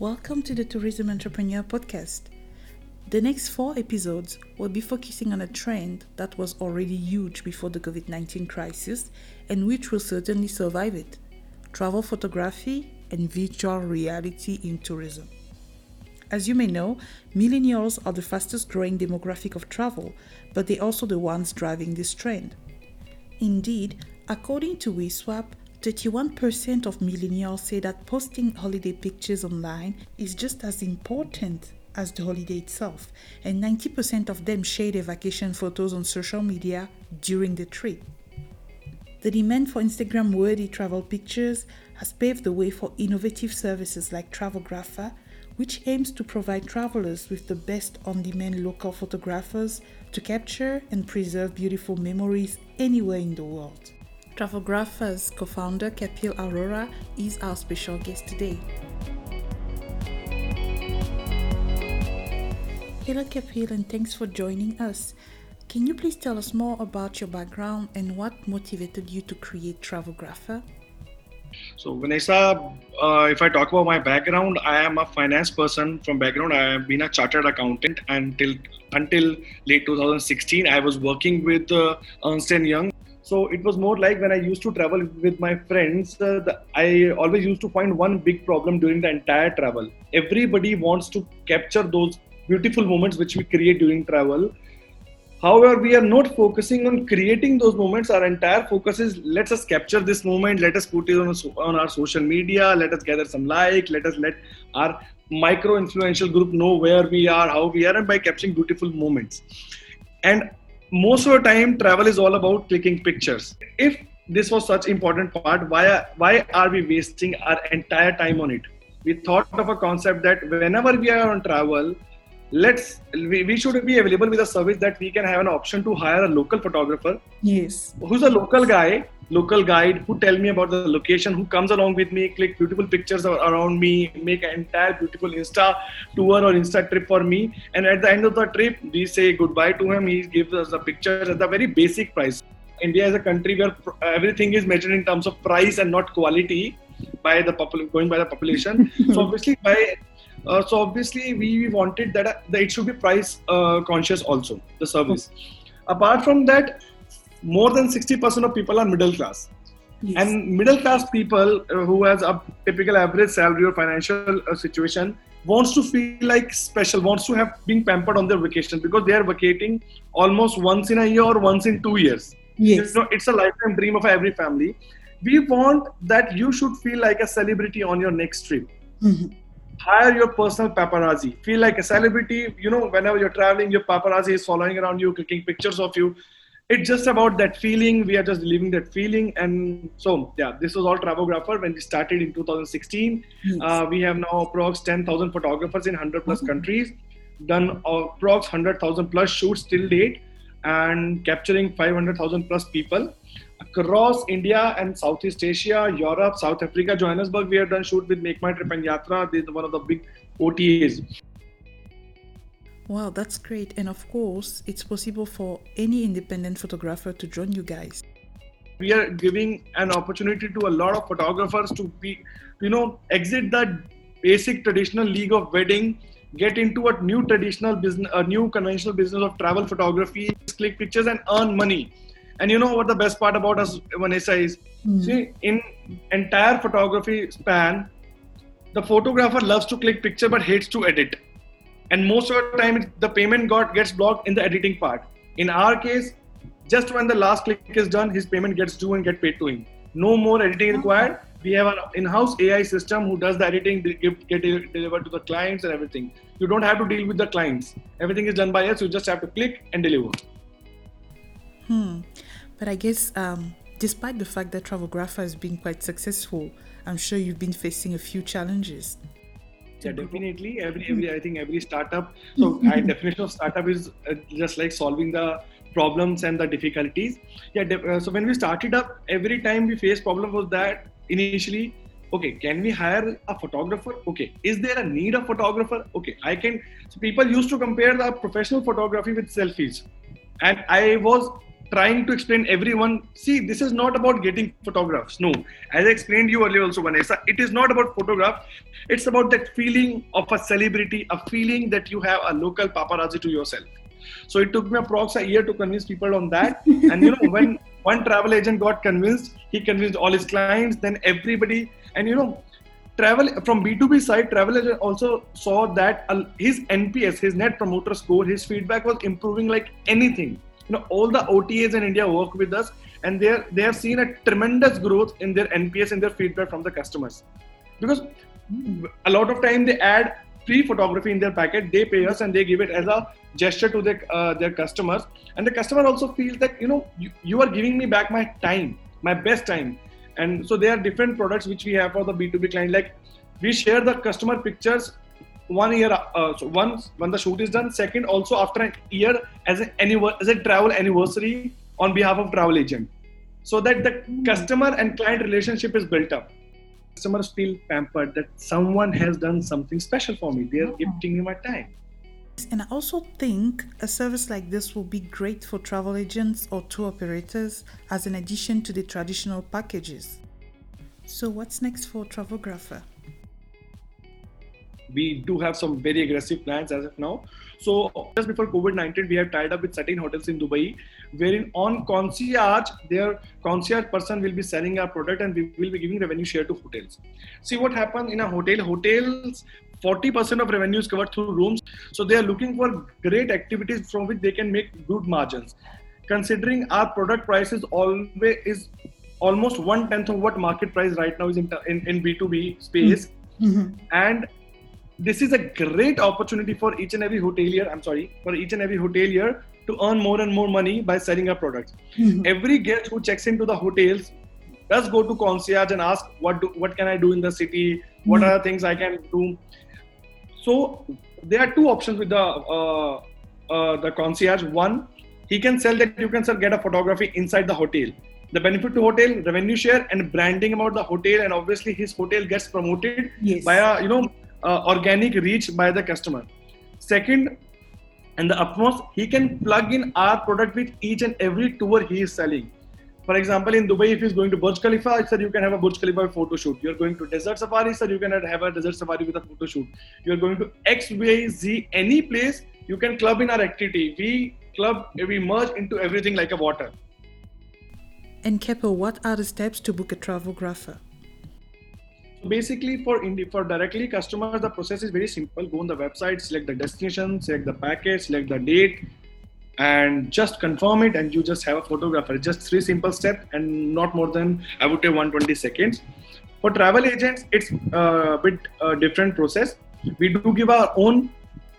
Welcome to the Tourism Entrepreneur Podcast. The next four episodes will be focusing on a trend that was already huge before the COVID 19 crisis and which will certainly survive it travel photography and virtual reality in tourism. As you may know, millennials are the fastest growing demographic of travel, but they're also the ones driving this trend. Indeed, according to WeSwap, 31% of millennials say that posting holiday pictures online is just as important as the holiday itself, and 90% of them share their vacation photos on social media during the trip. The demand for Instagram worthy travel pictures has paved the way for innovative services like Travelgrapher, which aims to provide travelers with the best on demand local photographers to capture and preserve beautiful memories anywhere in the world. Travelgrapher's co founder Kapil Arora is our special guest today. Hello, Kapil, and thanks for joining us. Can you please tell us more about your background and what motivated you to create Travelgrapher? So, Vanessa, uh, if I talk about my background, I am a finance person from background. I have been a chartered accountant until until late 2016. I was working with uh, Ernst Young so it was more like when I used to travel with my friends, uh, the, I always used to find one big problem during the entire travel. Everybody wants to capture those beautiful moments which we create during travel. However, we are not focusing on creating those moments. Our entire focus is let us capture this moment, let us put it on, on our social media, let us gather some like, let us let our micro influential group know where we are, how we are, and by capturing beautiful moments. And most of the time travel is all about clicking pictures. If this was such important part why why are we wasting our entire time on it? We thought of a concept that whenever we are on travel let's we, we should be available with a service that we can have an option to hire a local photographer. Yes. Who's a local guy local guide who tell me about the location who comes along with me click beautiful pictures around me make an entire beautiful insta tour or insta trip for me. And at the end of the trip we say goodbye to him. He gives us the pictures at the very basic price. India is a country where everything is measured in terms of price and not quality by the popul- going by the population. So obviously by uh, so obviously we wanted that, uh, that it should be price uh, conscious also the service. Apart from that more than 60% of people are middle class yes. and middle class people uh, who has a typical average salary or financial uh, situation wants to feel like special wants to have being pampered on their vacation because they are vacating almost once in a year or once in two years yes. you know it's a lifetime dream of every family we want that you should feel like a celebrity on your next trip mm-hmm. hire your personal paparazzi feel like a celebrity you know whenever you're traveling your paparazzi is following around you clicking pictures of you it's just about that feeling. We are just living that feeling. And so yeah this was all travelgrapher when we started in 2016 yes. uh, we have now approx 10000 photographers in 100 plus mm-hmm. countries. Done approx 100000 plus shoots till date and capturing 500000 plus people. Across india and southeast asia europe south africa johannesburg we have done shoot with make my trip and yatra. They're one of the big otas Wow, that's great. And of course, it's possible for any independent photographer to join you guys. We are giving an opportunity to a lot of photographers to be, you know, exit that basic traditional league of wedding, get into a new traditional business, a new conventional business of travel photography, click pictures and earn money. And you know what the best part about us, Vanessa, is mm. see, in entire photography span, the photographer loves to click picture but hates to edit and most of the time the payment got gets blocked in the editing part. In our case just when the last click is done his payment gets due and get paid to him. No more editing required. We have an in-house ai system who does the editing get, get delivered to the clients and everything. You don't have to deal with the clients. Everything is done by us. You just have to click and deliver. Hmm. But i guess um, despite the fact that travelgrapher has been quite successful i'm sure you've been facing a few challenges yeah definitely. every every i think every startup so my definition of startup is uh, just like solving the problems and the difficulties. Yeah uh, so when we started up every time we faced problem was that initially okay can we hire a photographer? Okay. Is there a need of photographer? Okay i can so people used to compare the professional photography with selfies. And i was trying to explain everyone see this is not about getting photographs no. As i explained you earlier also vanessa it is not about photograph. It's about that feeling of a celebrity a feeling that you have a local paparazzi to yourself. So it took me approx a year to convince people on that. And you know when one travel agent got convinced he convinced all his clients then everybody and you know travel from b2b side travel agent also saw that uh, his nps his net promoter score his feedback was improving like anything you know all the OTAs in India work with us, and they they have seen a tremendous growth in their NPS and their feedback from the customers, because a lot of time they add free photography in their packet. They pay us and they give it as a gesture to their uh, their customers, and the customer also feels that you know you, you are giving me back my time, my best time, and so there are different products which we have for the B2B client. Like we share the customer pictures one year uh, so once when the shoot is done second also after a year as a as a travel anniversary on behalf of travel agent. So that the customer and client relationship is built up. Customers feel pampered that someone has done something special for me. They are gifting me my time. And I also think a service like this will be great for travel agents or tour operators as an addition to the traditional packages. So, what's next for Travelgrapher? We do have some very aggressive plans as of now. So just before COVID-19, we have tied up with certain hotels in Dubai, wherein on concierge, their concierge person will be selling our product and we will be giving revenue share to hotels. See what happens in a hotel. Hotels 40% of revenue is covered through rooms. So they are looking for great activities from which they can make good margins. Considering our product price is always is almost one tenth of what market price right now is in, in, in B2B space. Mm-hmm. And this is a great opportunity for each and every hotelier. I'm sorry, for each and every hotelier to earn more and more money by selling our products. Mm-hmm. Every guest who checks into the hotels does go to concierge and ask what do, what can I do in the city? What mm-hmm. are the things I can do? So there are two options with the uh, uh, the concierge. One, he can sell that you can sell get a photography inside the hotel. The benefit to hotel, revenue share, and branding about the hotel, and obviously his hotel gets promoted yes. by a you know uh, organic reach by the customer. Second, and the utmost, he can plug in our product with each and every tour he is selling. For example, in Dubai, if he's going to Burj Khalifa, said you can have a Burj Khalifa photo shoot. You're going to desert safari, sir, you can have a desert safari with a photo shoot. You're going to X, Y, Z, any place, you can club in our activity. We club, we merge into everything like a water. And Kapil, what are the steps to book a travelgrapher? Basically for for directly customers the process is very simple. Go on the website select the destination select the package select the date and just confirm it and you just have a photographer. Just three simple steps and not more than i would say 120 seconds. For travel agents it's a bit uh, different process. We do give our own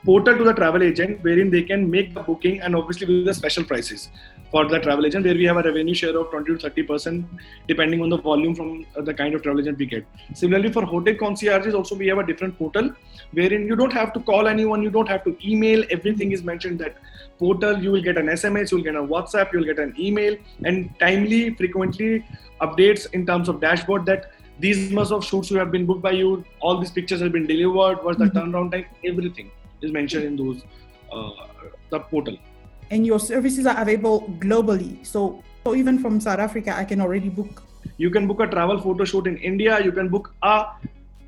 portal to the travel agent wherein they can make the booking and obviously with the special prices. For the travel agent where we have a revenue share of 20 to 30 percent depending on the volume from the kind of travel agent we get. Similarly for hotel concierges also we have a different portal wherein you don't have to call anyone you don't have to email. Everything is mentioned that portal you will get an sms you'll get a whatsapp you'll get an email and timely frequently updates in terms of dashboard that these months of shoots you have been booked by you all these pictures have been delivered what's the mm-hmm. turnaround time everything is mentioned in those uh, the portal. And your services are available globally. So, so even from South Africa, I can already book. You can book a travel photo shoot in India. You can book a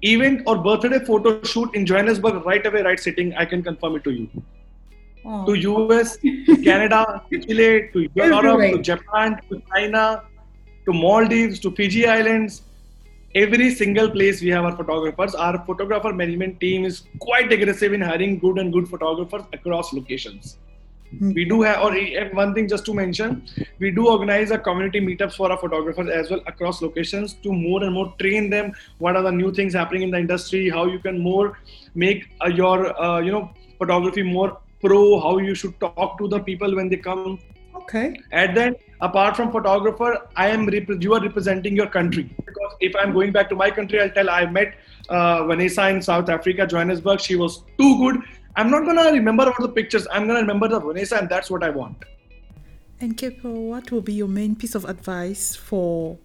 event or birthday photo shoot in Johannesburg right away, right sitting. I can confirm it to you. Oh. To US, Canada, Chile, to Europe, to Japan, to China, to Maldives, to Fiji Islands, every single place we have our photographers. Our photographer management team is quite aggressive in hiring good and good photographers across locations. Mm-hmm. We do have, or one thing just to mention, we do organize a community meetups for our photographers as well across locations to more and more train them. What are the new things happening in the industry? How you can more make uh, your, uh, you know, photography more pro. How you should talk to the people when they come. Okay. And then apart from photographer i am rep- you are representing your country. Because if i'm going back to my country i'll tell i met uh, vanessa in south africa johannesburg. She was too good. I'm not going to remember all the pictures. I'm going to remember the vanessa and that's what i want. And Kapil, what will be your main piece of advice for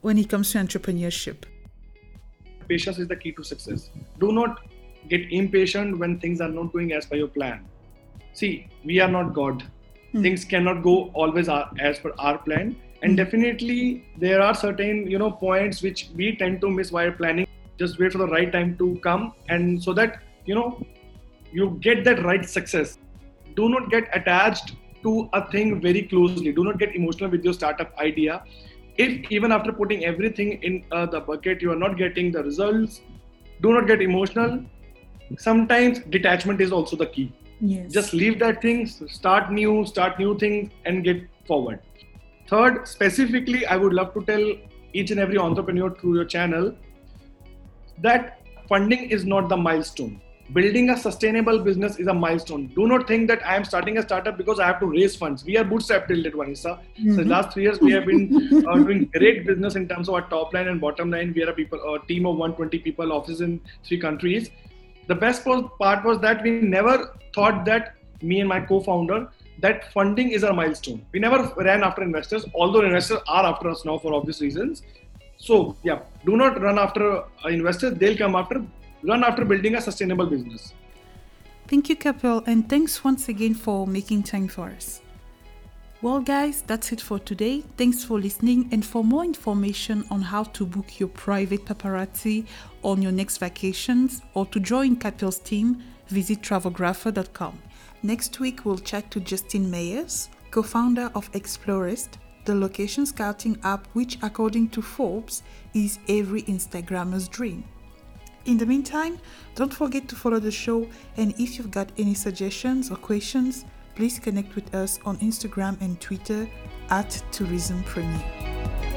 when it comes to entrepreneurship? Patience is the key to success. Do not get impatient when things are not going as per your plan. See we are not god mm. things cannot go always as per our plan. And mm. definitely there are certain you know points which we tend to miss while planning. Just wait for the right time to come. And so that you know you get that right success. Do not get attached to a thing very closely. Do not get emotional with your startup idea. If even after putting everything in uh, the bucket you are not getting the results do not get emotional. Sometimes detachment is also the key yes. just leave that thing start new start new things and get forward third specifically i would love to tell each and every entrepreneur through your channel that funding is not the milestone building a sustainable business is a milestone. Do not think that I am starting a startup because I have to raise funds. We are bootstrapped till Vanessa. Mm-hmm. So last three years we have been uh, doing great business in terms of our top line and bottom line. We are a people, a team of 120 people, offices in three countries. The best part was that we never thought that me and my co-founder that funding is our milestone. We never ran after investors, although investors are after us now for obvious reasons. So yeah, do not run after uh, investors; they'll come after run after building a sustainable business. Thank you, Kapil, and thanks once again for making time for us. Well, guys, that's it for today. Thanks for listening. And for more information on how to book your private paparazzi on your next vacations or to join Kapil's team, visit travelgrapher.com. Next week, we'll chat to Justin Mayers, co founder of Explorest, the location scouting app, which, according to Forbes, is every Instagrammer's dream. In the meantime, don't forget to follow the show, and if you've got any suggestions or questions, please connect with us on Instagram and Twitter at Tourism Premier.